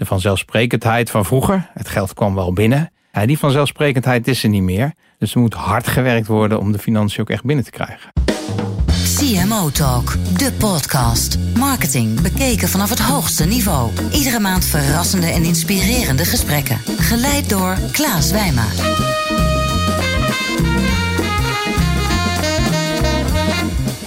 De vanzelfsprekendheid van vroeger, het geld kwam wel binnen. Die vanzelfsprekendheid is er niet meer. Dus er moet hard gewerkt worden om de financiën ook echt binnen te krijgen. CMO Talk, de podcast. Marketing bekeken vanaf het hoogste niveau. Iedere maand verrassende en inspirerende gesprekken. Geleid door Klaas Wijma.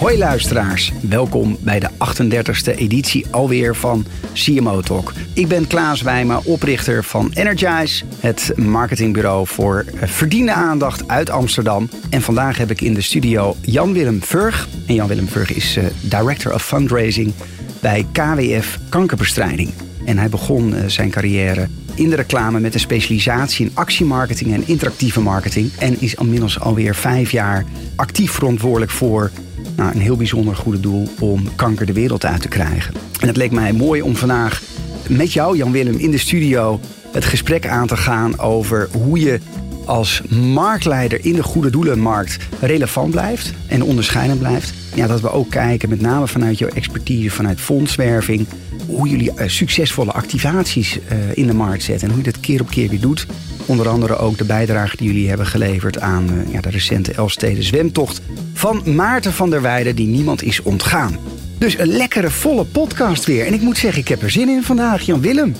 Hoi luisteraars, welkom bij de 38e editie alweer van CMO Talk. Ik ben Klaas Wijma, oprichter van Energize, het marketingbureau voor verdiende aandacht uit Amsterdam. En vandaag heb ik in de studio Jan-Willem Vurg. En Jan-Willem Vurg is uh, Director of Fundraising bij KWF Kankerbestrijding. En hij begon uh, zijn carrière in de reclame met een specialisatie in actiemarketing en interactieve marketing. En is inmiddels alweer vijf jaar actief verantwoordelijk voor nou, een heel bijzonder goede doel om kanker de wereld uit te krijgen. En het leek mij mooi om vandaag met jou, Jan-Willem, in de studio het gesprek aan te gaan over hoe je als marktleider in de goede doelenmarkt relevant blijft en onderscheidend blijft. Ja, dat we ook kijken, met name vanuit jouw expertise, vanuit fondswerving, hoe jullie uh, succesvolle activaties uh, in de markt zetten en hoe je dat keer op keer weer doet. Onder andere ook de bijdrage die jullie hebben geleverd aan uh, ja, de recente Elfsteden zwemtocht van Maarten van der Weijden, die niemand is ontgaan. Dus een lekkere, volle podcast weer. En ik moet zeggen, ik heb er zin in vandaag, Jan Willem.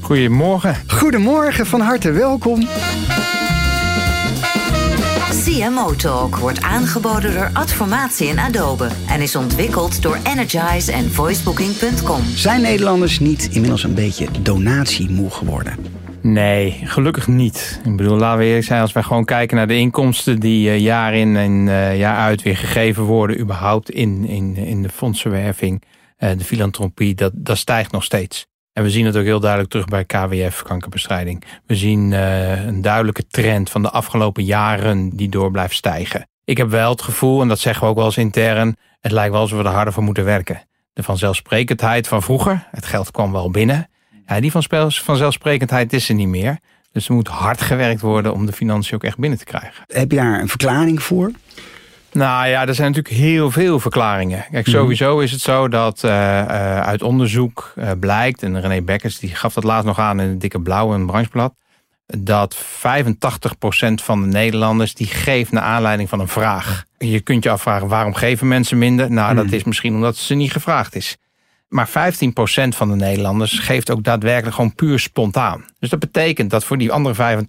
Goedemorgen. Goedemorgen, van harte welkom. CMO Talk wordt aangeboden door Adformatie en Adobe en is ontwikkeld door Energize en voicebooking.com. Zijn Nederlanders niet inmiddels een beetje donatiemoe geworden? Nee, gelukkig niet. Ik bedoel, laten we eerlijk zijn, als wij gewoon kijken naar de inkomsten die uh, jaar in en uh, jaar uit weer gegeven worden, überhaupt in, in, in de fondsenwerving, uh, de filantropie, dat, dat stijgt nog steeds. En we zien het ook heel duidelijk terug bij KWF, kankerbestrijding. We zien een duidelijke trend van de afgelopen jaren die door blijft stijgen. Ik heb wel het gevoel, en dat zeggen we ook wel eens intern, het lijkt wel alsof we er harder voor moeten werken. De vanzelfsprekendheid van vroeger, het geld kwam wel binnen. Ja, die van vanzelfsprekendheid is er niet meer. Dus er moet hard gewerkt worden om de financiën ook echt binnen te krijgen. Heb je daar een verklaring voor? Nou ja, er zijn natuurlijk heel veel verklaringen. Kijk, sowieso is het zo dat uh, uh, uit onderzoek uh, blijkt... en René Bekkers die gaf dat laatst nog aan in het Dikke Blauw, een brancheblad... dat 85% van de Nederlanders die geeft naar aanleiding van een vraag. Je kunt je afvragen, waarom geven mensen minder? Nou, dat is misschien omdat ze niet gevraagd is. Maar 15% van de Nederlanders geeft ook daadwerkelijk gewoon puur spontaan. Dus dat betekent dat voor die andere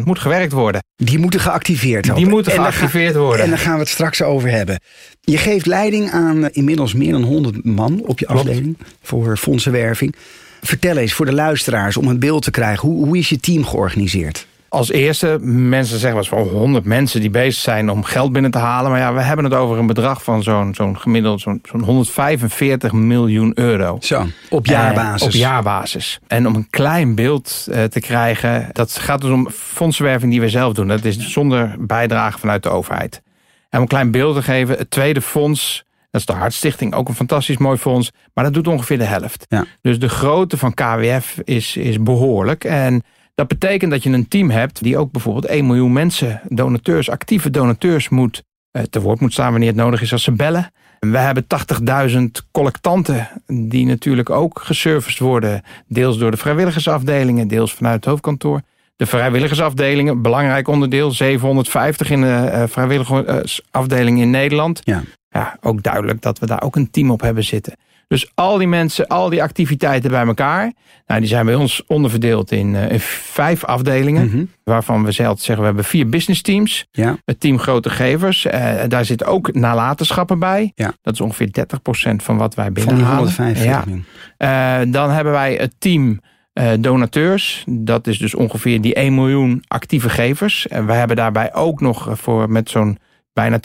85% moet gewerkt worden. Die moeten geactiveerd worden. Die moeten geactiveerd worden. En daar gaan we het straks over hebben. Je geeft leiding aan inmiddels meer dan 100 man op je afdeling voor fondsenwerving. Vertel eens voor de luisteraars om een beeld te krijgen. Hoe, hoe is je team georganiseerd? Als eerste, mensen zeggen wel eens van 100 mensen die bezig zijn om geld binnen te halen. Maar ja, we hebben het over een bedrag van zo'n zo'n gemiddeld zo'n zo'n 145 miljoen euro. Zo, op jaarbasis. Uh, op jaarbasis. En om een klein beeld uh, te krijgen, dat gaat dus om fondsenwerving die we zelf doen. Dat is zonder bijdrage vanuit de overheid. En om een klein beeld te geven, het tweede fonds dat is de Hartstichting, ook een fantastisch mooi fonds. Maar dat doet ongeveer de helft. Ja. Dus de grootte van KWF is, is behoorlijk. En dat betekent dat je een team hebt die ook bijvoorbeeld 1 miljoen mensen, donateurs, actieve donateurs moet uh, te woord moet staan wanneer het nodig is als ze bellen. En we hebben 80.000 collectanten die natuurlijk ook geserviced worden. Deels door de vrijwilligersafdelingen, deels vanuit het hoofdkantoor. De vrijwilligersafdelingen, belangrijk onderdeel, 750 in de uh, vrijwilligersafdeling in Nederland. Ja. ja, ook duidelijk dat we daar ook een team op hebben zitten. Dus al die mensen, al die activiteiten bij elkaar. Nou, die zijn bij ons onderverdeeld in, uh, in vijf afdelingen. Mhm. Waarvan we zelf zeggen, we hebben vier business teams. Ja. Het team grote gevers. Uh, daar zit ook nalatenschappen bij. Ja. Dat is ongeveer 30% van wat wij Van binnenhalen. die 150 ja. Uh, dan hebben wij het team donateurs. Dat is dus ongeveer die 1 miljoen actieve gevers. En we hebben daarbij ook nog voor met zo'n bijna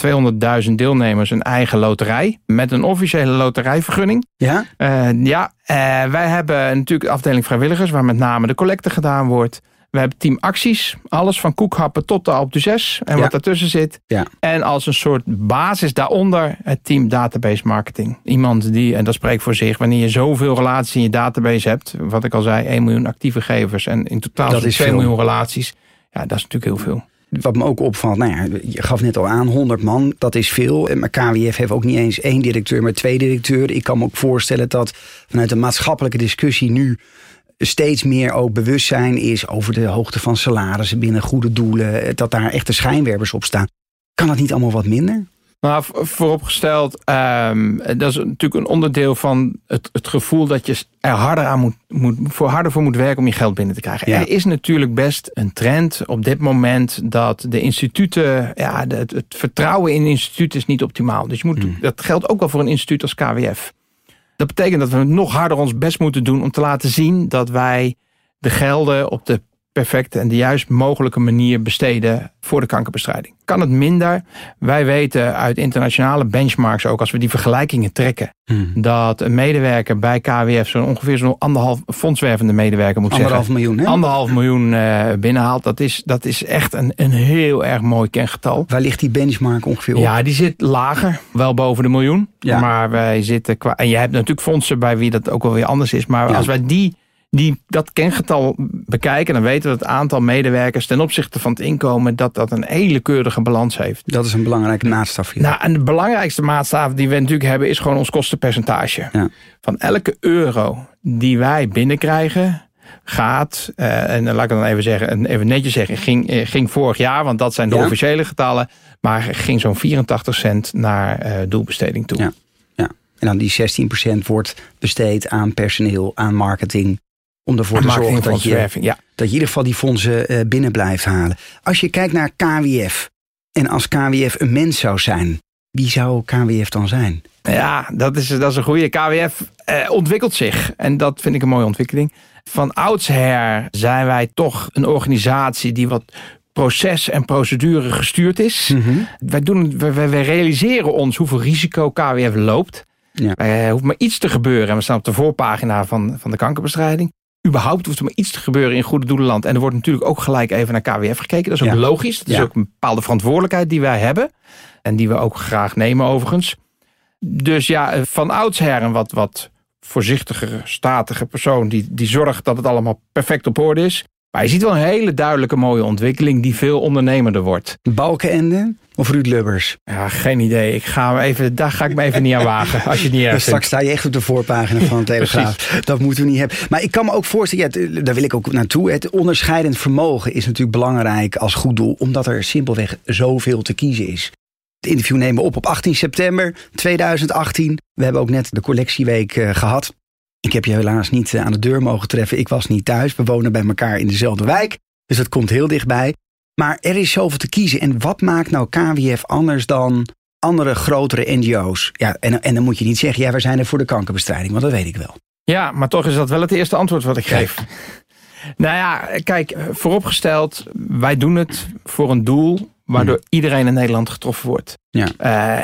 200.000 deelnemers een eigen loterij. Met een officiële loterijvergunning. Ja? Uh, ja, uh, wij hebben natuurlijk de afdeling vrijwilligers... waar met name de collecte gedaan wordt. We hebben team acties. Alles van koekhappen tot de Alp 6 en Ja. wat daartussen zit. Ja. En als een soort basis daaronder het team database marketing. Iemand die, en dat spreekt voor zich... wanneer je zoveel relaties in je database hebt... wat ik al zei, 1 miljoen actieve gevers... en in totaal Dat zo'n is 2 veel. miljoen relaties... ja, dat is natuurlijk heel veel. Wat me ook opvalt, nou ja, je gaf net al aan, 100 man, dat is veel. Maar KWF heeft ook niet eens één directeur, maar twee directeuren. Ik kan me ook voorstellen dat vanuit de maatschappelijke discussie nu steeds meer ook bewustzijn is over de hoogte van salarissen binnen goede doelen. Dat daar echte schijnwerpers op staan. Kan dat niet allemaal wat minder? Nou, vooropgesteld, um, dat is natuurlijk een onderdeel van het, het gevoel dat je er harder, aan moet, moet, voor harder voor moet werken om je geld binnen te krijgen. Er is natuurlijk best een trend op dit moment dat de instituten, ja, het, het vertrouwen in instituten is niet optimaal. Dus je moet, hmm. dat geldt ook wel voor een instituut als KWF. Dat betekent dat we nog harder ons best moeten doen om te laten zien dat wij de gelden op de perfecte en de juist mogelijke manier besteden voor de kankerbestrijding. Kan het minder? Wij weten uit internationale benchmarks ook, als we die vergelijkingen trekken, hmm. dat een medewerker bij KWF zo'n ongeveer zo'n anderhalf fondswervende medewerker moet anderhalf zeggen. Miljoen, hè? Anderhalf miljoen uh, binnenhaalt. Dat is, dat is echt een, een heel erg mooi kengetal. Waar ligt die benchmark ongeveer op? Ja, die zit lager, wel boven de miljoen. Ja. Maar wij zitten qua. En je hebt natuurlijk fondsen bij wie dat ook wel weer anders is. Maar als wij die die dat kengetal bekijken, dan weten we het aantal medewerkers ten opzichte van het inkomen, dat dat een hele keurige balans heeft. Dat is een belangrijke maatstaf hier. Nou, en de belangrijkste maatstaf die we natuurlijk hebben, is gewoon ons kostenpercentage. Ja. Van elke euro die wij binnenkrijgen, gaat, uh, en laat ik dan even zeggen, even netjes zeggen, ging, eh, ging vorig jaar, want dat zijn de officiële getallen, maar ging zo'n 84 cent naar uh, doelbesteding toe. Ja. ja. En dan die 16% wordt besteed aan personeel, aan marketing, om ervoor te zorgen dat je, ja. dat je in ieder geval die fondsen uh, binnen blijft halen. Als je kijkt naar KWF en als KWF een mens zou zijn, wie zou KWF dan zijn? Ja, dat is, dat is een goede. KWF eh, ontwikkelt zich en dat vind ik een mooie ontwikkeling. Van oudsher zijn wij toch een organisatie die wat proces en procedure gestuurd is. Mm wij, doen, wij, wij realiseren ons hoeveel risico KWF loopt. Ja. Er hoeft maar iets te gebeuren. En we staan op de voorpagina van, van de kankerbestrijding überhaupt hoeft er maar iets te gebeuren in Goede Doelenland. En er wordt natuurlijk ook gelijk even naar KWF gekeken. Dat is ook logisch. Dat is ook een bepaalde verantwoordelijkheid die wij hebben. En die we ook graag nemen overigens. Dus ja, eh, van oudsher een wat, wat voorzichtigere, statige persoon... Die, die zorgt dat het allemaal perfect op orde is. Maar je ziet wel een hele duidelijke mooie ontwikkeling... die veel ondernemender wordt. Balkenende? Of Ruud Lubbers? Ja, geen idee. Ik ga me even, daar ga ik me even niet aan wagen. Als je het niet erg Straks sta je echt op de voorpagina van het Telegraaf. dat moeten we niet hebben. Maar ik kan me ook voorstellen, ja, daar wil ik ook naartoe. Het onderscheidend vermogen is natuurlijk belangrijk als goed doel. Omdat er simpelweg zoveel te kiezen is. Het interview nemen we op op 18 september 2018. We hebben ook net de collectieweek uh, gehad. Ik heb je helaas niet eh, aan de deur mogen treffen. Ik was niet thuis. We wonen bij elkaar in dezelfde wijk. Dus dat komt heel dichtbij. Maar er is zoveel te kiezen. En wat maakt nou KWF anders dan andere grotere NGO's? Ja, en, en dan moet je niet zeggen, ja, we zijn er voor de kankerbestrijding, want dat weet ik wel. Ja, maar toch is dat wel het eerste antwoord wat ik geef. Nou ja, kijk, vooropgesteld, wij doen het voor een doel waardoor hmm. iedereen in Nederland getroffen wordt. Ja.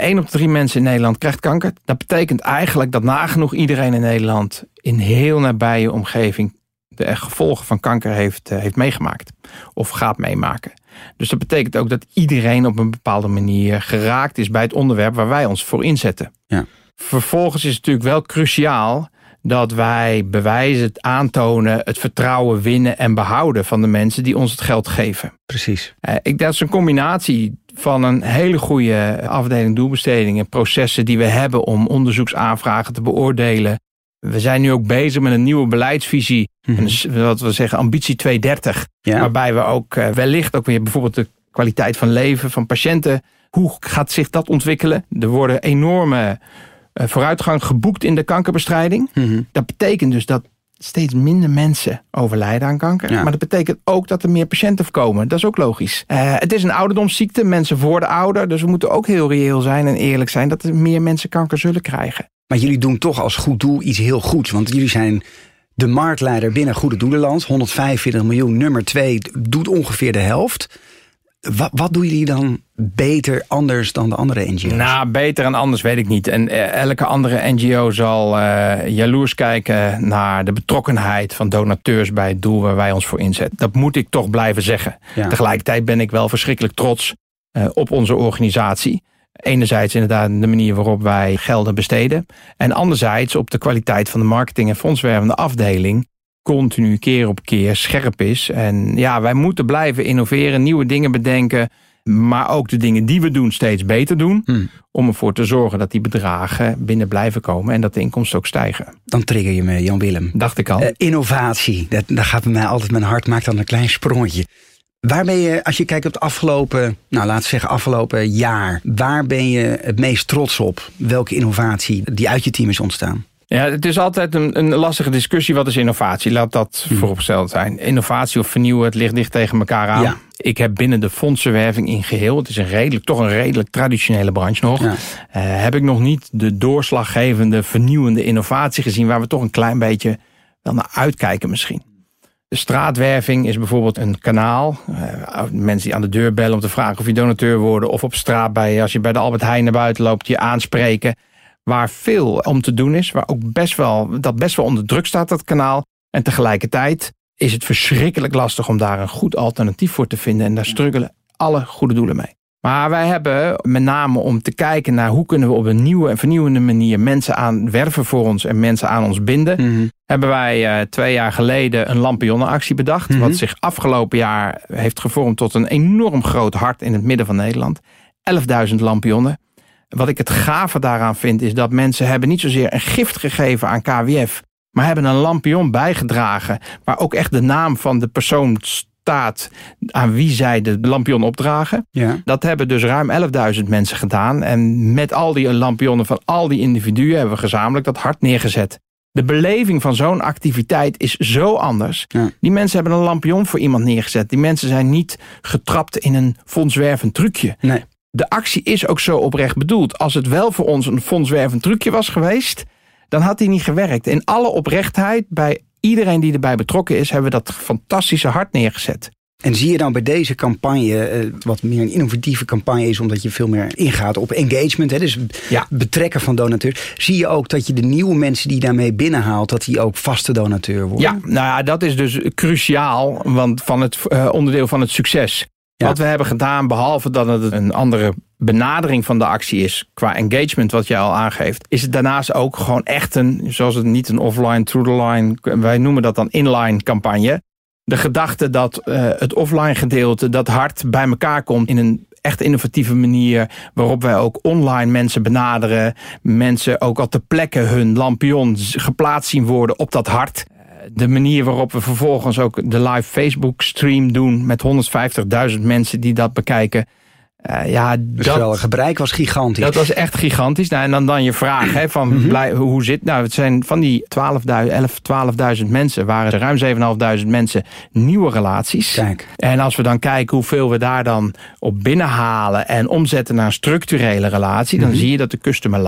Uh, op de drie mensen in Nederland krijgt kanker. Dat betekent eigenlijk dat nagenoeg iedereen in Nederland in heel nabije omgeving de gevolgen van kanker heeft, eh, heeft meegemaakt of gaat meemaken. Dus dat betekent ook dat iedereen op een bepaalde manier geraakt is bij het onderwerp waar wij ons voor inzetten. Ja. Vervolgens is het natuurlijk wel cruciaal dat wij bewijzen, aantonen, het vertrouwen winnen en behouden van de mensen die ons het geld geven. Precies. Uh, ik, dat is een combinatie van een hele goede afdeling doelbestedingen, processen die we hebben om onderzoeksaanvragen te beoordelen, we zijn nu ook bezig met een nieuwe beleidsvisie. Mm wat we zeggen ambitie 230. Waarbij we ook uh, wellicht ook weer bijvoorbeeld de kwaliteit van leven van patiënten. Hoe gaat zich dat ontwikkelen? Er worden enorme uh, vooruitgang geboekt in de kankerbestrijding. Mhm. Dat betekent dus dat steeds minder mensen overlijden aan kanker. Maar dat betekent ook dat er meer patiënten voorkomen. Dat is ook logisch. Uh, het is een ouderdomsziekte. Mensen worden ouder. Dus we moeten ook heel reëel zijn en eerlijk zijn... dat er meer mensen kanker zullen krijgen. Maar jullie doen toch als goed doel iets heel goeds. Want jullie zijn de marktleider binnen Goede Doelenland. 145 miljoen, nummer 2, doet ongeveer de helft. Wat, wat doen jullie dan beter anders dan de andere NGO's? Nou, beter en anders weet ik niet. En eh, elke andere NGO zal uh, jaloers kijken naar de betrokkenheid van donateurs bij het doel waar wij ons voor inzetten. Dat moet ik toch blijven zeggen. Tegelijkertijd ben ik wel verschrikkelijk trots uh, op onze organisatie. Enerzijds inderdaad de manier waarop wij gelden besteden. En anderzijds op de kwaliteit van de marketing- en fondswervende afdeling. Continu keer op keer scherp is. En ja, wij moeten blijven innoveren, nieuwe dingen bedenken. Maar ook de dingen die we doen steeds beter doen. Hmm. Om ervoor te zorgen dat die bedragen binnen blijven komen. En dat de inkomsten ook stijgen. Dan trigger je me, Jan Willem. Dacht ik al. Uh, innovatie, dat, dat gaat bij mij altijd, mijn hart maakt dan een klein sprongetje. Waar ben je, als je kijkt op het afgelopen, nou laten we zeggen afgelopen jaar, waar ben je het meest trots op? Welke innovatie die uit je team is ontstaan? Ja, het is altijd een, een lastige discussie. Wat is innovatie? Laat dat hmm. vooropgesteld zijn. Innovatie of vernieuwen, het ligt dicht tegen elkaar aan. Ja. Ik heb binnen de fondsenwerving in geheel, het is een redelijk, toch een redelijk traditionele branche nog, ja. uh, heb ik nog niet de doorslaggevende, vernieuwende innovatie gezien, waar we toch een klein beetje wel naar uitkijken misschien. De straatwerving is bijvoorbeeld een kanaal. Uh, mensen die aan de deur bellen om te vragen of je donateur worden. Of op straat bij, als je bij de Albert Heijn naar buiten loopt, je aanspreken. Waar veel om te doen is. Waar ook best wel, dat best wel onder druk staat, dat kanaal. En tegelijkertijd is het verschrikkelijk lastig om daar een goed alternatief voor te vinden. En daar struggelen alle goede doelen mee. Maar wij hebben met name om te kijken naar hoe kunnen we op een nieuwe en vernieuwende manier mensen aan werven voor ons en mensen aan ons binden. Mhm. Hebben wij uh, twee jaar geleden een lampionnenactie bedacht. Mhm. Wat zich afgelopen jaar heeft gevormd tot een enorm groot hart in het midden van Nederland. 11.000 lampionnen. Wat ik het gave daaraan vind is dat mensen hebben niet zozeer een gift gegeven aan KWF. Maar hebben een lampion bijgedragen waar ook echt de naam van de persoon staat aan wie zij de lampion opdragen. Ja. Dat hebben dus ruim 11.000 mensen gedaan. En met al die lampionnen van al die individuen hebben we gezamenlijk dat hart neergezet. De beleving van zo'n activiteit is zo anders. Ja. Die mensen hebben een lampion voor iemand neergezet. Die mensen zijn niet getrapt in een fondswervend trucje. Nee. De actie is ook zo oprecht bedoeld. Als het wel voor ons een fondswervend trucje was geweest, dan had die niet gewerkt. In alle oprechtheid, bij iedereen die erbij betrokken is, hebben we dat fantastische hart neergezet. En zie je dan bij deze campagne, eh, wat meer een innovatieve campagne is, omdat je veel meer ingaat op engagement, hè, dus Ja. betrekken van donateurs, zie je ook dat je de nieuwe mensen die daarmee binnenhaalt, dat die ook vaste donateur worden? Ja, nou ja, dat is dus cruciaal want van het eh, onderdeel van het succes. Wat we hebben gedaan, behalve dat het een andere benadering van de actie is qua engagement, wat jij al aangeeft, is het daarnaast ook gewoon echt een, zoals het niet een offline, through the line, wij noemen dat dan inline campagne. De gedachte dat uh, het offline gedeelte, dat hard bij elkaar komt in een echt innovatieve manier, waarop wij ook online mensen benaderen, mensen ook al ter plekke hun lampion geplaatst zien worden op dat hart de manier waarop we vervolgens ook de live Facebook stream doen met 150.000 mensen die dat bekijken. Uh, ja, Dus dat, wel, het gebruik was gigantisch. dat was echt gigantisch. Nou, en dan, dan je vraag hè, van Mhm. blij, hoe zit nou? Het zijn van die 12.000, 11, 12.000 mensen waren er ruim 7.500 mensen nieuwe relaties. Kijk. En als we dan kijken hoeveel we daar dan op binnenhalen en omzetten naar een structurele relatie, dan zie je dat de customer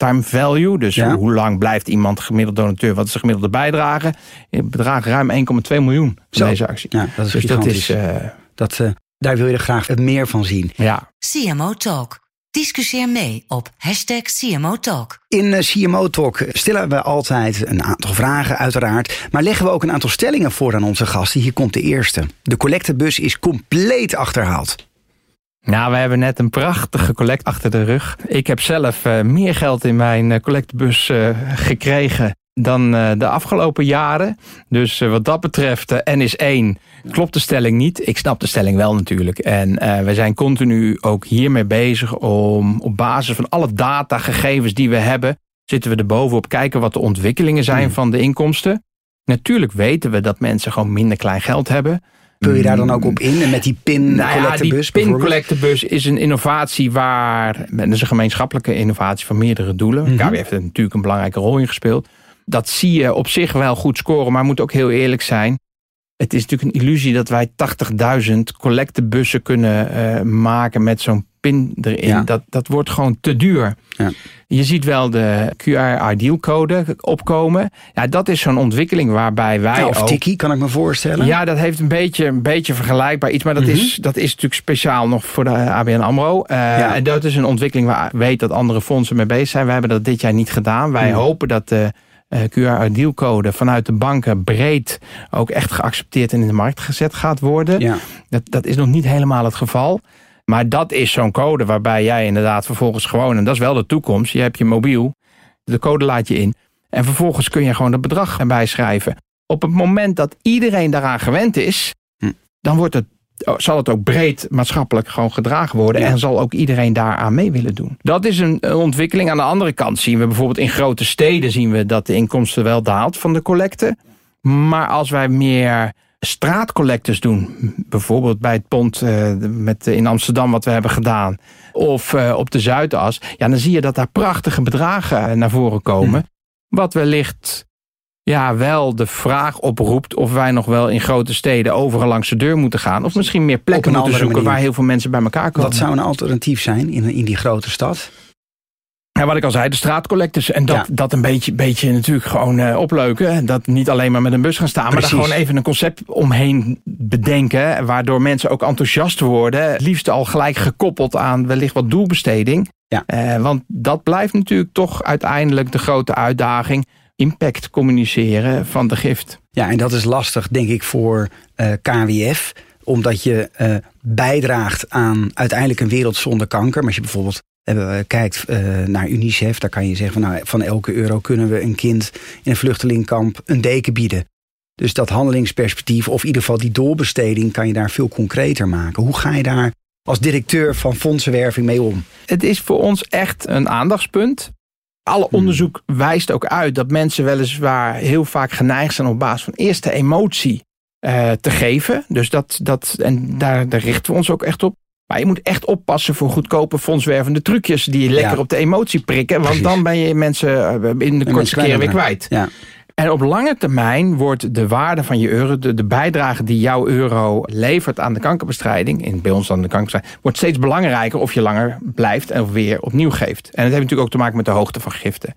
lifetime value, dus. Ja. hoe lang blijft iemand gemiddeld donateur, wat is de gemiddelde bijdrage, bedraagt ruim 1,2 miljoen van deze actie. Ja, dat is dus dat gigantisch. is, eh, Dat, eh, daar wil je er graag meer van zien. ja. CMO Talk. Discussieer mee op hashtag CMO Talk. In eh, CMO Talk stellen we altijd een aantal vragen, uiteraard. Maar leggen we ook een aantal stellingen voor aan onze gasten. Hier komt de eerste. De collectebus is compleet achterhaald. Nou, we hebben net een prachtige collect achter de rug. Ik heb zelf uh, meer geld in mijn uh, collectebus uh, gekregen dan de afgelopen jaren. Dus wat dat betreft, N1 klopt de stelling niet. Ik snap de stelling wel natuurlijk. En we zijn continu ook hiermee bezig om op basis van alle data, gegevens die we hebben, zitten we er bovenop kijken wat de ontwikkelingen zijn Hmm. van de inkomsten. Natuurlijk weten we dat mensen gewoon minder klein geld hebben. Vul je daar dan ook op in? En met die pin Nou ja, collectebus die pin collectebus is een innovatie waar... Dat is een gemeenschappelijke innovatie van meerdere doelen. KW heeft er natuurlijk een belangrijke rol in gespeeld. Dat zie je op zich wel goed scoren, maar moet ook heel eerlijk zijn. Het is natuurlijk een illusie dat wij 80.000 collectebussen kunnen uh, maken met zo'n pin erin. Ja. Dat, dat wordt gewoon te duur. Ja. Je ziet wel de QR Ideal code opkomen. Ja, dat is zo'n ontwikkeling waarbij wij Ja, of ook... Tiki, kan ik me voorstellen. Ja, dat heeft een beetje, een beetje vergelijkbaar iets. Maar dat, Mhm. is, dat is natuurlijk speciaal nog voor de ABN AMRO. Uh, Ja. En dat is een ontwikkeling waar ik weet dat andere fondsen mee bezig zijn. Wij hebben dat dit jaar niet gedaan. Wij Mhm. hopen dat de uh, QR Ideal code vanuit de banken breed ook echt geaccepteerd en in de markt gezet gaat worden. Ja. Dat, dat is nog niet helemaal het geval. Maar dat is zo'n code waarbij jij inderdaad vervolgens gewoon, en dat is wel de toekomst, je hebt je mobiel, de code laat je in. En vervolgens kun je gewoon het bedrag erbij schrijven. Op het moment dat iedereen daaraan gewend is, Hm. dan wordt het zal het ook breed maatschappelijk gewoon gedragen worden. En zal ook iedereen daaraan mee willen doen. Dat is een, ontwikkeling. Aan de andere kant zien we bijvoorbeeld in grote steden zien we dat de inkomsten wel daalt van de collecte. Maar als wij meer straatcollectes doen. Bijvoorbeeld bij het pont uh, met, in Amsterdam wat we hebben gedaan. Of uh, op de Zuidas. Ja, dan zie je dat daar prachtige bedragen naar voren komen. Hm. Wat wellicht ja, wel de vraag oproept of wij nog wel in grote steden overal langs de deur moeten gaan. Of misschien meer plekken moeten zoeken manier. waar heel veel mensen bij elkaar komen. Wat zou een alternatief zijn in, in die grote stad? Ja, wat ik al zei, de straatcollectors. En dat, dat een beetje, beetje natuurlijk gewoon uh, opleuken. Dat niet alleen maar met een bus gaan staan. Maar daar gewoon even een concept omheen bedenken. Waardoor mensen ook enthousiast worden. Het liefst al gelijk gekoppeld aan wellicht wat doelbesteding. Ja. Uh, want dat blijft natuurlijk toch uiteindelijk de grote uitdaging impact communiceren van de gift. Ja, en dat is lastig, denk ik, voor uh, eh, KWF omdat je uh, bijdraagt aan uiteindelijk een wereld zonder kanker. Maar als je bijvoorbeeld uh, kijkt naar UNICEF, daar kan je zeggen van, nou, van elke euro kunnen we een kind in een vluchtelingkamp een deken bieden. Dus dat handelingsperspectief, of in ieder geval die doorbesteding, kan je daar veel concreter maken. Hoe ga je daar als directeur van fondsenwerving mee om? Het is voor ons echt een aandachtspunt alle hmm. onderzoek wijst ook uit dat mensen weliswaar heel vaak geneigd zijn op basis van eerste emotie uh, te geven. Dus dat, dat, en daar, daar richten we ons ook echt op. Maar je moet echt oppassen voor goedkope fondswervende trucjes die je lekker op de emotie prikken. Want dan ben je mensen eh, in de kortste keren weer kwijt. Ja. En op lange termijn wordt de waarde van je euro, de, de bijdrage die jouw euro levert aan de kankerbestrijding, in, bij ons dan de kankerbestrijding, wordt steeds belangrijker of je langer blijft en weer opnieuw geeft. En dat heeft natuurlijk ook te maken met de hoogte van giften.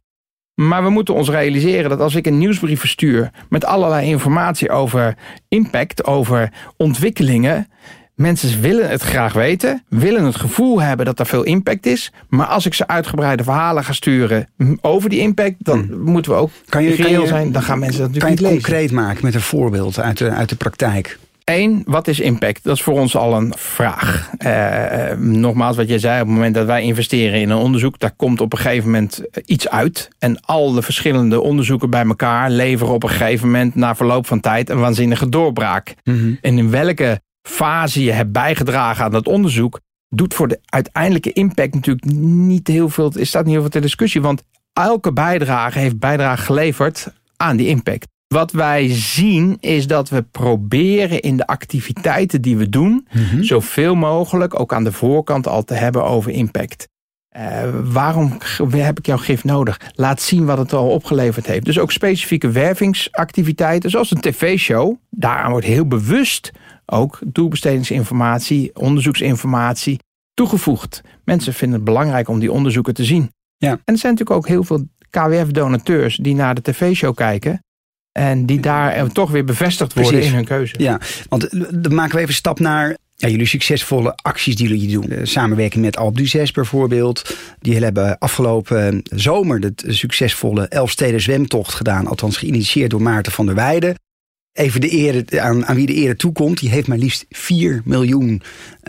Maar we moeten ons realiseren dat als ik een nieuwsbrief verstuur met allerlei informatie over impact, over ontwikkelingen, Mensen willen het graag weten, willen het gevoel hebben dat er veel impact is. Maar als ik ze uitgebreide verhalen ga sturen over die impact, dan hmm. moeten we ook kan je, reëel zijn. Dan gaan mensen dat natuurlijk kan je niet concreet maken met een voorbeeld uit de, uit de praktijk? Eén, wat is impact? Dat is voor ons al een vraag. Uh, nogmaals, wat jij zei, op het moment dat wij investeren in een onderzoek, daar komt op een gegeven moment iets uit. En al de verschillende onderzoeken bij elkaar leveren op een gegeven moment, na verloop van tijd, een waanzinnige doorbraak. Mhm. En in welke fase je hebt bijgedragen aan dat onderzoek, doet voor de uiteindelijke impact natuurlijk niet heel veel, is staat niet heel veel ter discussie, want elke bijdrage heeft bijdrage geleverd aan die impact. Wat wij zien is dat we proberen in de activiteiten die we doen, mhm. zoveel mogelijk ook aan de voorkant al te hebben over impact. Uh, waarom heb ik jouw gif nodig? Laat zien wat het al opgeleverd heeft. Dus ook specifieke wervingsactiviteiten, zoals een tv-show. Daaraan wordt heel bewust ook doelbestedingsinformatie, onderzoeksinformatie toegevoegd. Mensen vinden het belangrijk om die onderzoeken te zien. Ja. En er zijn natuurlijk ook heel veel KWF-donateurs die naar de tv-show kijken. En die daar toch weer bevestigd worden in hun keuze. Ja, want eh, dan maken we even een stap naar ja, jullie succesvolle acties die jullie doen. De samenwerking met Alp 6 bijvoorbeeld. Die hebben afgelopen zomer de succesvolle Elfsteden zwemtocht gedaan. Althans geïnitieerd door Maarten van der Weijden even de ere, aan, aan wie de ere toekomt. Die heeft maar liefst 4 miljoen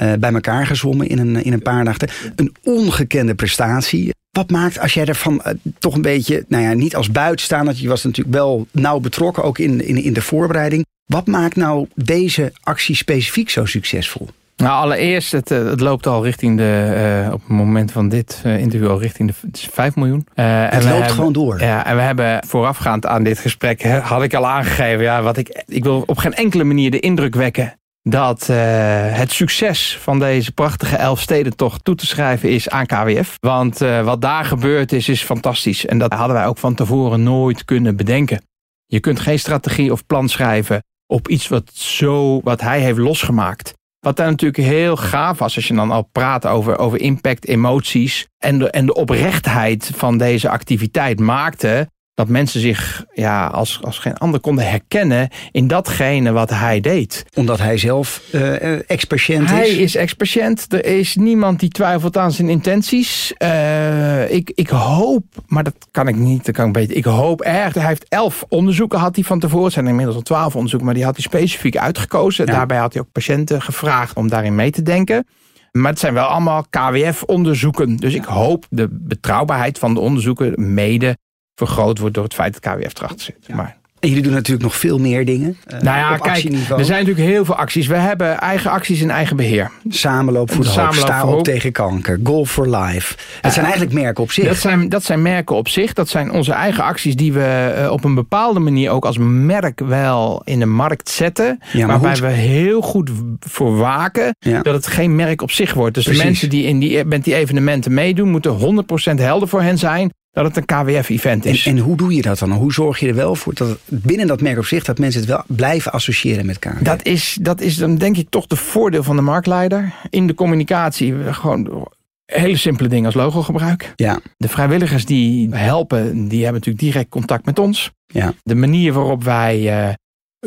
uh, bij elkaar gezwommen in een, in een paar dagen. Een ongekende prestatie. Wat maakt als jij ervan toch een beetje, nou ja, niet als buitenstaander, je was natuurlijk wel nauw betrokken ook in, in, in de voorbereiding. Wat maakt nou deze actie specifiek zo succesvol? Nou, allereerst, het, eh, het loopt al richting de, uh, op het moment van dit uh, interview al richting de het is 5 miljoen. Uh, het en loopt gewoon door. Ja, en we hebben voorafgaand aan dit gesprek, hè, had ik al aangegeven, ja, wat ik, ik wil op geen enkele manier de indruk wekken dat het succes van deze prachtige Elfstedentocht toe te schrijven is aan KWF. Want wat daar gebeurd is, is fantastisch. En dat hadden wij ook van tevoren nooit kunnen bedenken. Je kunt geen strategie of plan schrijven op iets wat zo, wat hij heeft losgemaakt. Wat daar natuurlijk heel gaaf was, als je dan al praat over, over impact, emoties en de, en de oprechtheid van deze activiteit maakte dat mensen zich ja, als, als geen ander konden herkennen in datgene wat hij deed. Omdat hij zelf uh, ex-patiënt is? Hij is ex-patiënt. Er is niemand die twijfelt aan zijn intenties. Uh, ik, ik hoop, maar dat kan ik niet, dat kan ik beter. Ik hoop erg. Hij heeft elf onderzoeken had hij van tevoren. Het zijn inmiddels al twaalf onderzoeken, maar die had hij specifiek uitgekozen. Daarbij had hij ook patiënten gevraagd om daarin mee te denken. Maar het zijn wel allemaal KWF-onderzoeken. Dus ik hoop de betrouwbaarheid van de onderzoeken mede vergroot wordt door het feit dat KWF erachter zit. Maar En jullie doen natuurlijk nog veel meer dingen. Uh, nou ja, kijk, er zijn natuurlijk heel veel acties. We hebben eigen acties in eigen beheer. Samenloop voor de hoop, sta op tegen kanker, Golf for Life. Dat zijn eigenlijk merken op zich. Dat zijn, dat zijn merken op zich. Dat zijn onze eigen acties die we uh, op een bepaalde manier ook als merk wel in de markt zetten. Ja, waarbij we heel goed voor waken ja. dat het geen merk op zich wordt. Dus Precies. de mensen die in die, met die evenementen meedoen moeten 100% helder voor hen zijn dat het een KWF-event is. En, en, hoe doe je dat dan? Hoe zorg je er wel voor dat binnen dat merk op zich... dat mensen het wel blijven associëren met KWF? Dat is, dat is dan denk ik toch de voordeel van de marktleider. In de communicatie gewoon hele simpele dingen als logogebruik. Ja. De vrijwilligers die helpen, die hebben natuurlijk direct contact met ons. Ja. De manier waarop wij uh,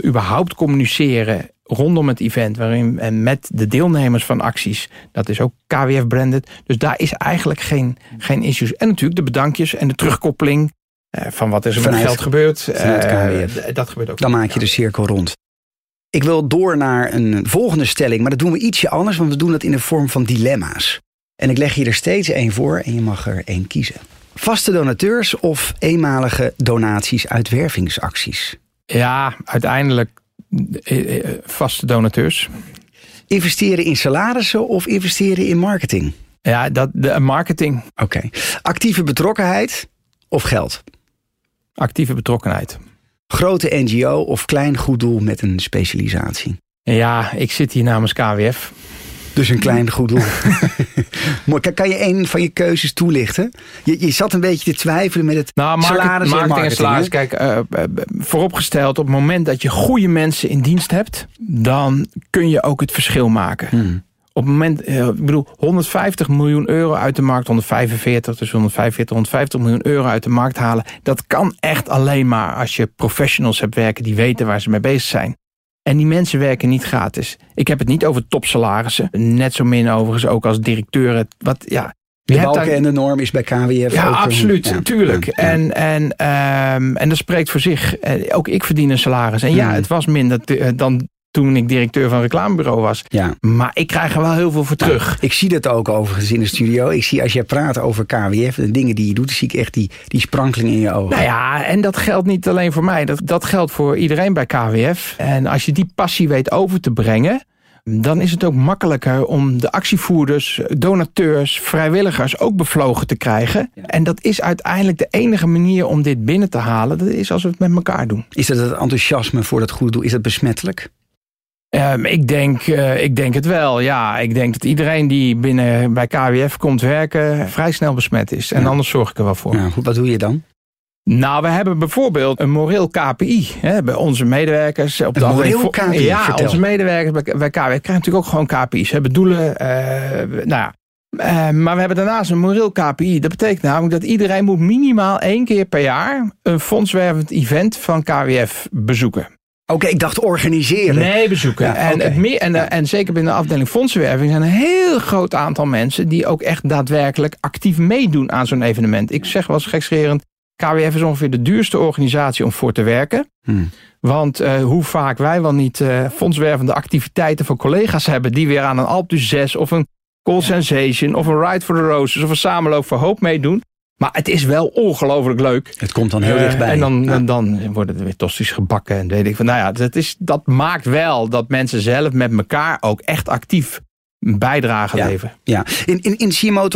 überhaupt communiceren rondom het event, waarin en met de deelnemers van acties, dat is ook KWF-branded. Dus daar is eigenlijk geen, geen issues. En natuurlijk de bedankjes en de terugkoppeling uh, van wat is er Vanuit, met geld gebeurd. Uh, dat gebeurt ook. Dan maak je de cirkel rond. Ik wil door naar een volgende stelling, maar dat doen we ietsje anders, want we doen dat in de vorm van dilemma's. En ik leg je er steeds één voor en je mag er één kiezen. Vaste donateurs of eenmalige donaties uit wervingsacties? Ja, uiteindelijk eh, eh, vaste donateurs. Investeren in salarissen of investeren in marketing? Ja, dat, de marketing. Oké. Actieve betrokkenheid of geld? Actieve betrokkenheid. Grote NGO of klein goed doel met een specialisatie? Ja, ik zit hier namens KWF. Dus een klein goed doel. kan je een van je keuzes toelichten? Je, je zat een beetje te twijfelen met het nou, market, salaris marketing, en marketing. salaris. Kijk, uh, vooropgesteld, op het moment dat je goede mensen in dienst hebt... dan kun je ook het verschil maken. Hmm. Op het moment, uh, ik bedoel, 150 miljoen euro uit de markt, 145, dus 145, 150 miljoen euro uit de markt halen. Dat kan echt alleen maar als je professionals hebt werken die weten waar ze mee bezig zijn. En die mensen werken niet gratis. Ik heb het niet over topsalarissen. Net zo min overigens ook als directeuren. Wat, ja, de balken en de norm is bij KWF Ja, absoluut, ja, tuurlijk. En, en, um, en dat spreekt voor zich. Ook ik verdien een salaris. En ja, hmm. het was minder dan toen ik directeur van een reclamebureau was. Ja. Maar ik krijg er wel heel veel voor terug. ik zie dat ook overigens in de studio. Ik zie als jij praat over KWF, de dingen die je doet, zie ik echt die, die sprankeling in je ogen. Nou ja, en dat geldt niet alleen voor mij. Dat, dat geldt voor iedereen bij KWF. En als je die passie weet over te brengen dan is het ook makkelijker om de actievoerders, donateurs, vrijwilligers ook bevlogen te krijgen. En dat is uiteindelijk de enige manier om dit binnen te halen. Dat is als we het met elkaar doen. Is dat het enthousiasme voor dat goede doel? Is dat besmettelijk? Um, ik, denk, uh, ik denk het wel, ja. Ik denk dat iedereen die binnen bij KWF komt werken... vrij snel besmet is. En anders zorg ik er wel voor. Ja, wat doe je dan? Nou, we hebben bijvoorbeeld een moreel KPI. Hè, bij onze medewerkers. Op een de moreel KPI? Ja, Vertel. onze medewerkers bij, bij KWF krijgen natuurlijk ook gewoon KPI's. Hebben doelen, uh, nou ja. Uh, maar we hebben daarnaast een moreel KPI. Dat betekent namelijk dat iedereen moet minimaal één keer per jaar... een fondswervend event van KWF bezoeken. Oké, ik dacht organiseren. Nee, bezoeken. Ja, en, okay. het meer, en, ja. en zeker binnen de afdeling fondsenwerving zijn een heel groot aantal mensen die ook echt daadwerkelijk actief meedoen aan zo'n evenement. Ik zeg wel eens gekscherend, KWF is ongeveer de duurste organisatie om voor te werken. Hmm. Want uh, hoe vaak wij wel niet uh, fondswervende activiteiten van collega's hebben die weer aan een Alp 6 of een Call Sensation of een Ride for the Roses of een Samenloop voor Hoop meedoen. Maar het is wel ongelooflijk leuk. Het komt dan heel uh, dichtbij. En dan, ja. dan worden er weer tosti's gebakken. En weet ik van, nou ja, dat, is, dat maakt wel dat mensen zelf met elkaar ook echt actief bijdrage ja, leveren. Ja, in, in, in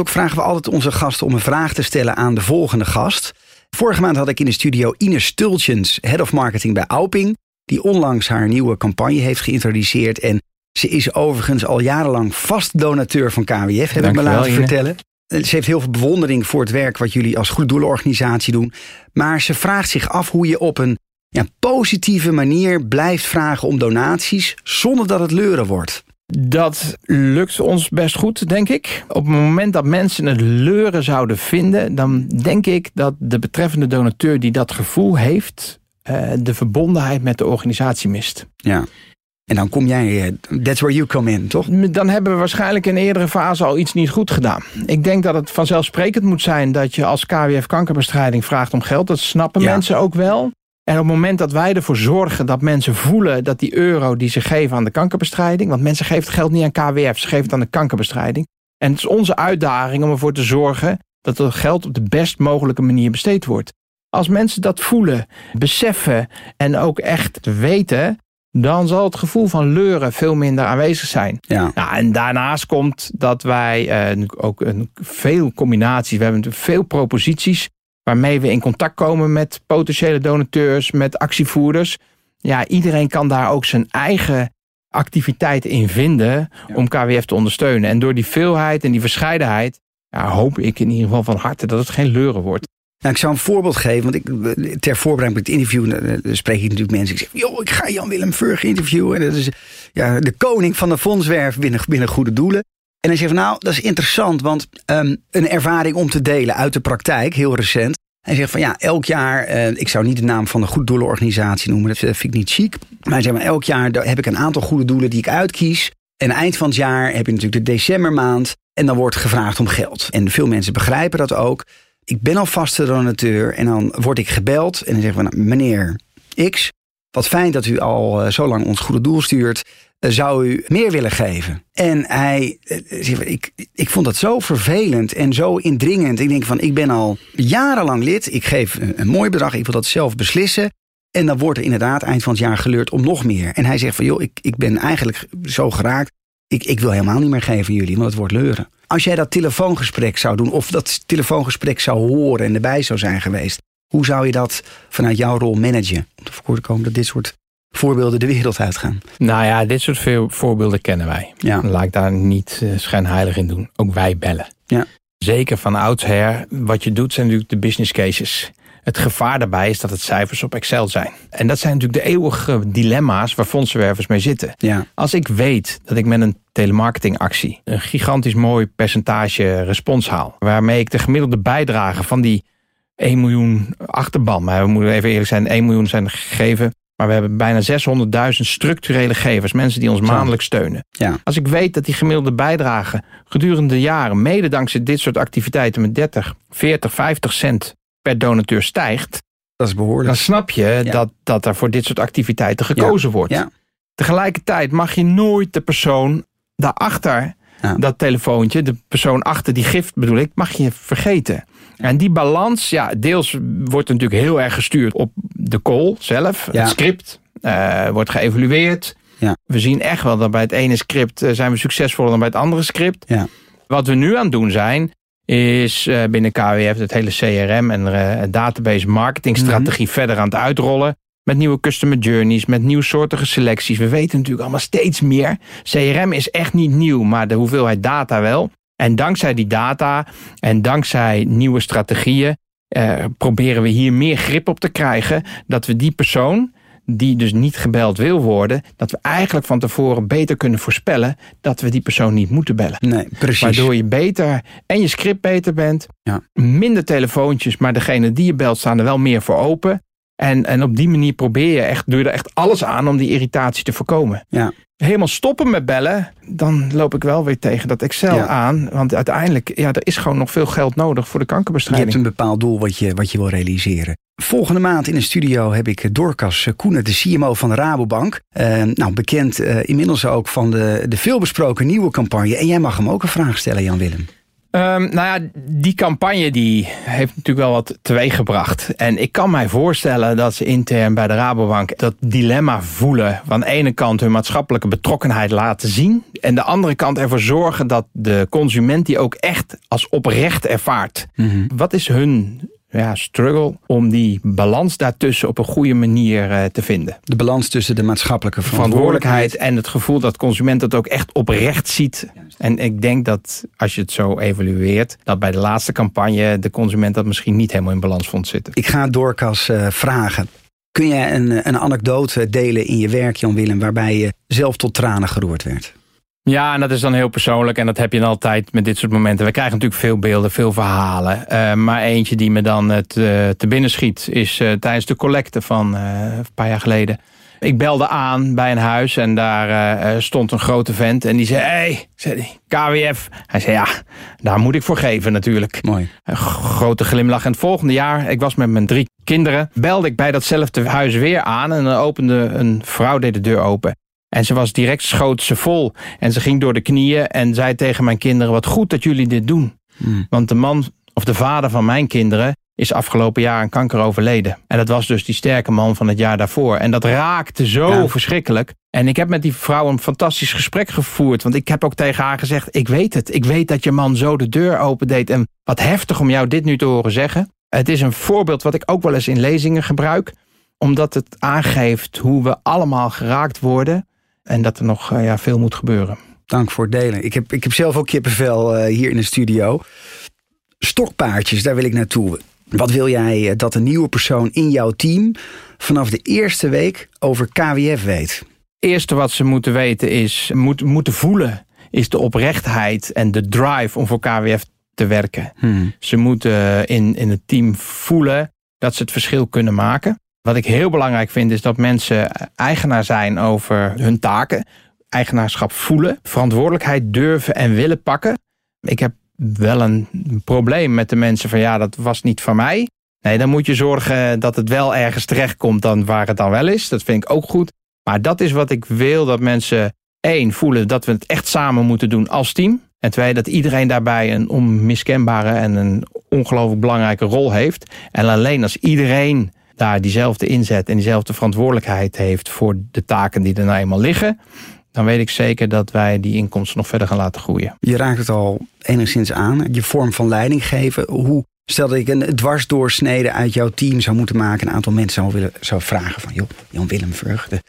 vragen we altijd onze gasten om een vraag te stellen aan de volgende gast. Vorige maand had ik in de studio Ines Stultjens, Head of Marketing bij Auping. Die onlangs haar nieuwe campagne heeft geïntroduceerd. En ze is overigens al jarenlang vast donateur van KWF, heb ik me laten vertellen. Ze heeft heel veel bewondering voor het werk wat jullie als goeddoelenorganisatie doen. Maar ze vraagt zich af hoe je op een ja, positieve manier blijft vragen om donaties zonder dat het leuren wordt. Dat lukt ons best goed, denk ik. Op het moment dat mensen het leuren zouden vinden... dan denk ik dat de betreffende donateur die dat gevoel heeft... de verbondenheid met de organisatie mist. Ja. En dan kom jij, that's where you come in, toch? Dan hebben we waarschijnlijk in een eerdere fase al iets niet goed gedaan. Ik denk dat het vanzelfsprekend moet zijn dat je als KWF kankerbestrijding vraagt om geld. Dat snappen ja. mensen ook wel. En op het moment dat wij ervoor zorgen dat mensen voelen dat die euro die ze geven aan de kankerbestrijding, want mensen geven het geld niet aan KWF, ze geven het aan de kankerbestrijding. En het is onze uitdaging om ervoor te zorgen dat het geld op de best mogelijke manier besteed wordt. Als mensen dat voelen, beseffen en ook echt weten, dan zal het gevoel van leuren veel minder aanwezig zijn. Ja. Nou, en daarnaast komt dat wij uh, ook een, veel combinaties, we hebben veel proposities waarmee we in contact komen met potentiële donateurs, met actievoerders. Ja, iedereen kan daar ook zijn eigen activiteiten in vinden om KWF te ondersteunen. En door die veelheid en die verscheidenheid ja, hoop ik in ieder geval van harte dat het geen leuren wordt. Nou, ik zou een voorbeeld geven, want ik, ter voorbereiding op het interview uh, spreek ik natuurlijk mensen. Ik zeg, joh, ik ga Jan-Willem Vurg interviewen. En dat is ja, de koning van de fondswerf binnen, binnen goede doelen. En hij zegt nou, dat is interessant, want um, een ervaring om te delen uit de praktijk, heel recent. Hij zegt van ja, elk jaar, uh, ik zou niet de naam van goed doelenorganisatie noemen, dat vind ik niet chic. Maar hij zegt maar elk jaar heb ik een aantal goede doelen die ik uitkies. En eind van het jaar heb je natuurlijk de decembermaand en dan wordt gevraagd om geld. En veel mensen begrijpen dat ook. Ik ben al vaste donateur en dan word ik gebeld en dan zeggen we nou, meneer X, wat fijn dat u al uh, zo lang ons goede doel stuurt zou u meer willen geven? En hij zegt, ik, ik vond dat zo vervelend en zo indringend. Ik denk van, ik ben al jarenlang lid. Ik geef een, een mooi bedrag, ik wil dat zelf beslissen. En dan wordt er inderdaad eind van het jaar geleurd om nog meer. En hij zegt van, joh, ik, ik ben eigenlijk zo geraakt. Ik, ik wil helemaal niet meer geven jullie, want het wordt leuren. Als jij dat telefoongesprek zou doen, of dat telefoongesprek zou horen en erbij zou zijn geweest. Hoe zou je dat vanuit jouw rol managen? Om te voorkomen dat dit soort voorbeelden de wereld uitgaan. Nou ja, dit soort veel voorbeelden kennen wij. Ja. Laat ik daar niet uh, schijnheilig in doen. Ook wij bellen. Ja. Zeker van oudsher. Wat je doet zijn natuurlijk de business cases. Het gevaar daarbij is dat het cijfers op Excel zijn. En dat zijn natuurlijk de eeuwige dilemma's waar fondsenwervers mee zitten. Ja. Als ik weet dat ik met een telemarketingactie een gigantisch mooi percentage respons haal. Waarmee ik de gemiddelde bijdrage van die 1 miljoen achterban. Maar we moeten even eerlijk zijn, 1 miljoen zijn gegeven maar we hebben bijna 600.000 structurele gevers, mensen die ons maandelijks steunen. Ja. Als ik weet dat die gemiddelde bijdrage gedurende de jaren, mede dankzij dit soort activiteiten met 30, 40, 50 cent per donateur stijgt, dat is behoorlijk. dan snap je Ja. dat, dat er voor dit soort activiteiten gekozen wordt. Ja. Tegelijkertijd mag je nooit de persoon daarachter, Ja. dat telefoontje, de persoon achter die gift bedoel ik, mag je vergeten. En die balans, ja, deels wordt natuurlijk heel erg gestuurd op de call zelf, Ja. het script, eh, wordt geëvalueerd. Ja. We zien echt wel dat bij het ene script eh, zijn we succesvoller dan bij het andere script. Ja. Wat we nu aan het doen zijn, is eh, binnen KWF het hele CRM en eh, database marketingstrategie Mhm. verder aan het uitrollen. Met nieuwe customer journeys, met nieuwsoortige selecties. We weten natuurlijk allemaal steeds meer. CRM is echt niet nieuw, maar de hoeveelheid data wel. En dankzij die data en dankzij nieuwe strategieën eh, proberen we hier meer grip op te krijgen. Dat we die persoon, die dus niet gebeld wil worden, dat we eigenlijk van tevoren beter kunnen voorspellen dat we die persoon niet moeten bellen. Nee, precies. Waardoor je beter en je script beter bent. Ja. Minder telefoontjes, maar degene die je belt staan er wel meer voor open. En, en op die manier probeer je echt, doe je er echt alles aan om die irritatie te voorkomen. Ja. Helemaal stoppen met bellen, dan loop ik wel weer tegen dat Excel Ja. aan. Want uiteindelijk, ja, er is gewoon nog veel geld nodig voor de Je kankerbestrijding. hebt een bepaald doel wat je, wat je wil realiseren. Volgende maand in de studio heb ik Dorcas Koenen, de CMO van de Rabobank. Eh, nou, bekend eh, inmiddels ook van de, de veelbesproken nieuwe campagne. En jij mag hem ook een vraag stellen, Jan-Willem. Ehm, nou ja, die campagne die heeft natuurlijk wel wat teweeggebracht. En ik kan mij voorstellen dat ze intern bij de Rabobank dat dilemma voelen. Van de ene kant hun maatschappelijke betrokkenheid laten zien. En de andere kant ervoor zorgen dat de consument die ook echt als oprecht ervaart. Wat is hun ja, struggle om die balans daartussen op een goede manier eh, te vinden? De balans tussen de maatschappelijke verantwoordelijkheid en het gevoel dat consument het ook echt oprecht ziet. En ik denk dat als je het zo evalueert, dat bij de laatste campagne de consument dat misschien niet helemaal in balans vond zitten. Ik ga Dorcas eh, vragen. Kun jij een, een anekdote delen in je werk, Jan-Willem, waarbij je zelf tot tranen geroerd werd? Ja, en dat is dan heel persoonlijk en dat heb je dan altijd met dit soort momenten. We krijgen natuurlijk veel beelden, veel verhalen. Eh, maar eentje die me dan het, eh, te binnen schiet is eh, tijdens de collecte van een paar jaar geleden. Ik belde aan bij een huis en daar stond een grote vent en die zei, hey, zei KWF. Hij zei, ja, daar moet ik voor geven natuurlijk. Mooi. Een grote glimlach. En het volgende jaar, ik was met mijn drie kinderen, belde ik bij datzelfde huis weer aan. En dan opende een vrouw deed de deur open. En ze was direct schoot ze vol. En ze ging door de knieën en zei tegen mijn kinderen, wat goed dat jullie dit doen. Hmm. Want de man of de vader van mijn kinderen is afgelopen jaar aan kanker overleden. En dat was dus die sterke man van het jaar daarvoor. En dat raakte zo verschrikkelijk. En ik heb met die vrouw een fantastisch gesprek gevoerd. Want ik heb ook tegen haar gezegd, ik weet het. Ik weet dat je man zo de deur opendeed. En wat heftig om jou dit nu te horen zeggen. Het is een voorbeeld wat ik ook wel eens in lezingen gebruik. Omdat het aangeeft hoe we allemaal geraakt worden. En dat er nog eh, ja, veel moet gebeuren. Dank voor het delen. Ik heb, ik heb zelf ook kippenvel uh, hier in de studio. Stokpaardjes, daar wil ik naartoe. Wat wil jij eh, dat een nieuwe persoon in jouw team vanaf de eerste week over KWF weet? Eerste wat ze moeten weten is, moet, moeten voelen, is de oprechtheid en de drive om voor KWF te werken. Hmm. Ze moeten in, in het team voelen dat ze het verschil kunnen maken. Wat ik heel belangrijk vind is dat mensen eigenaar zijn over hun taken. Eigenaarschap voelen, verantwoordelijkheid durven en willen pakken. Ik heb wel een probleem met de mensen van ja, dat was niet van mij. Nee, dan moet je zorgen dat het wel ergens terechtkomt dan waar het dan wel is. Dat vind ik ook goed. Maar dat is wat ik wil, dat mensen één voelen dat we het echt samen moeten doen als team. En twee, dat iedereen daarbij een onmiskenbare en een ongelooflijk belangrijke rol heeft. En alleen als iedereen daar diezelfde inzet en diezelfde verantwoordelijkheid heeft voor de taken die er nou eenmaal liggen, dan weet ik zeker dat wij die inkomsten nog verder gaan laten groeien. Je raakt het al enigszins aan. Je vorm van leiding geven. Hoe, stel dat ik een dwarsdoorsnede uit jouw team zou moeten maken. Een aantal mensen zou, willen, zou vragen van... joh, Jan Willem Verg, de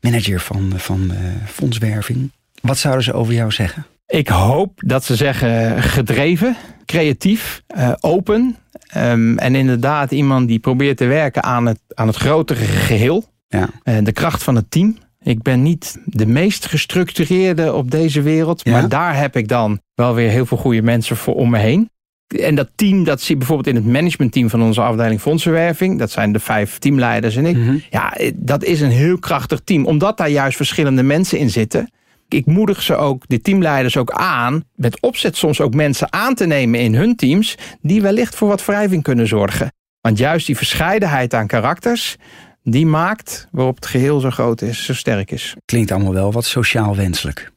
manager van, van uh, fondswerving. Wat zouden ze over jou zeggen? Ik hoop dat ze zeggen gedreven, creatief, uh, open. Um, en inderdaad iemand die probeert te werken aan het, aan het grotere geheel. Ja. Uh, de kracht van het team. Ik ben niet de meest gestructureerde op deze wereld. Maar daar heb ik dan wel weer heel veel goede mensen voor om me heen. En dat team, dat zie je bijvoorbeeld in het managementteam van onze afdeling fondsenwerving. Dat zijn de vijf teamleiders en ik. Mhm. Ja, dat is een heel krachtig team. Omdat daar juist verschillende mensen in zitten. Ik moedig ze ook, de teamleiders ook aan, met opzet soms ook mensen aan te nemen in hun teams, die wellicht voor wat wrijving kunnen zorgen. Want juist die verscheidenheid aan karakters, die maakt waarop het geheel zo groot is, zo sterk is. Klinkt allemaal wel wat sociaal wenselijk.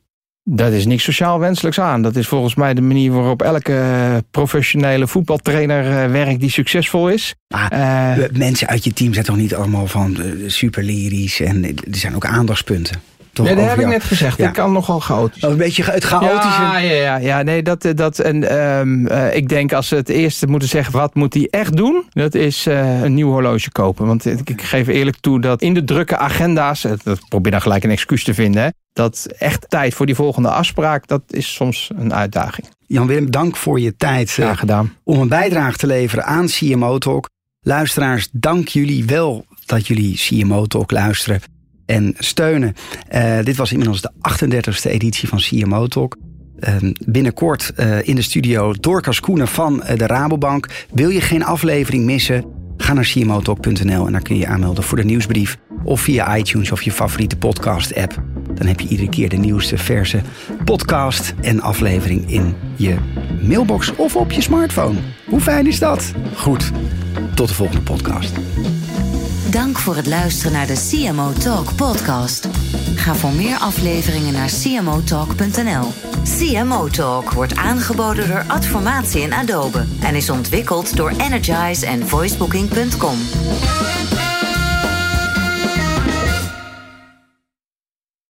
Dat is niks sociaal wenselijks aan. Dat is volgens mij de manier waarop elke professionele voetbaltrainer eh, werkt die succesvol is. Ah, uh, mensen uit je team zijn toch niet allemaal van eh, super lyrisch en er zijn ook aandachtspunten. Toch nee, dat heb ik net gezegd. Ik kan nogal chaotisch. een beetje het chaotische. Ja, ja, ja, ja. nee, dat, dat, en, um, uh, ik denk als ze het eerste moeten zeggen, wat moet hij echt doen? Dat is uh, een nieuw horloge kopen. Want ik, ik, geef eerlijk toe dat in de drukke agenda's, dat probeer dan gelijk een excuus te vinden, hè, dat echt tijd voor die volgende afspraak, dat is soms een uitdaging. Jan-Willem, dank voor je tijd. Uh, gedaan. Om een bijdrage te leveren aan CMO Talk. Luisteraars, dank jullie wel dat jullie CMO Talk luisteren en steunen. Uh, dit was inmiddels de 38e editie van CMO Talk. Uh, binnenkort uh, in de studio Dorcas Koenen van de Rabobank. Wil je geen aflevering missen? Ga naar cmotalk.nl en daar kun je je aanmelden voor de nieuwsbrief. Of via iTunes of je favoriete podcast app. Dan heb je iedere keer de nieuwste verse podcast en aflevering in je mailbox of op je smartphone. Hoe fijn is dat? Goed, tot de volgende podcast. Dank voor het luisteren naar de CMO Talk podcast. Ga voor meer afleveringen naar cmotalk.nl. CMO Talk wordt aangeboden door Adformatie en Adobe en is ontwikkeld door Energize en voicebooking.com.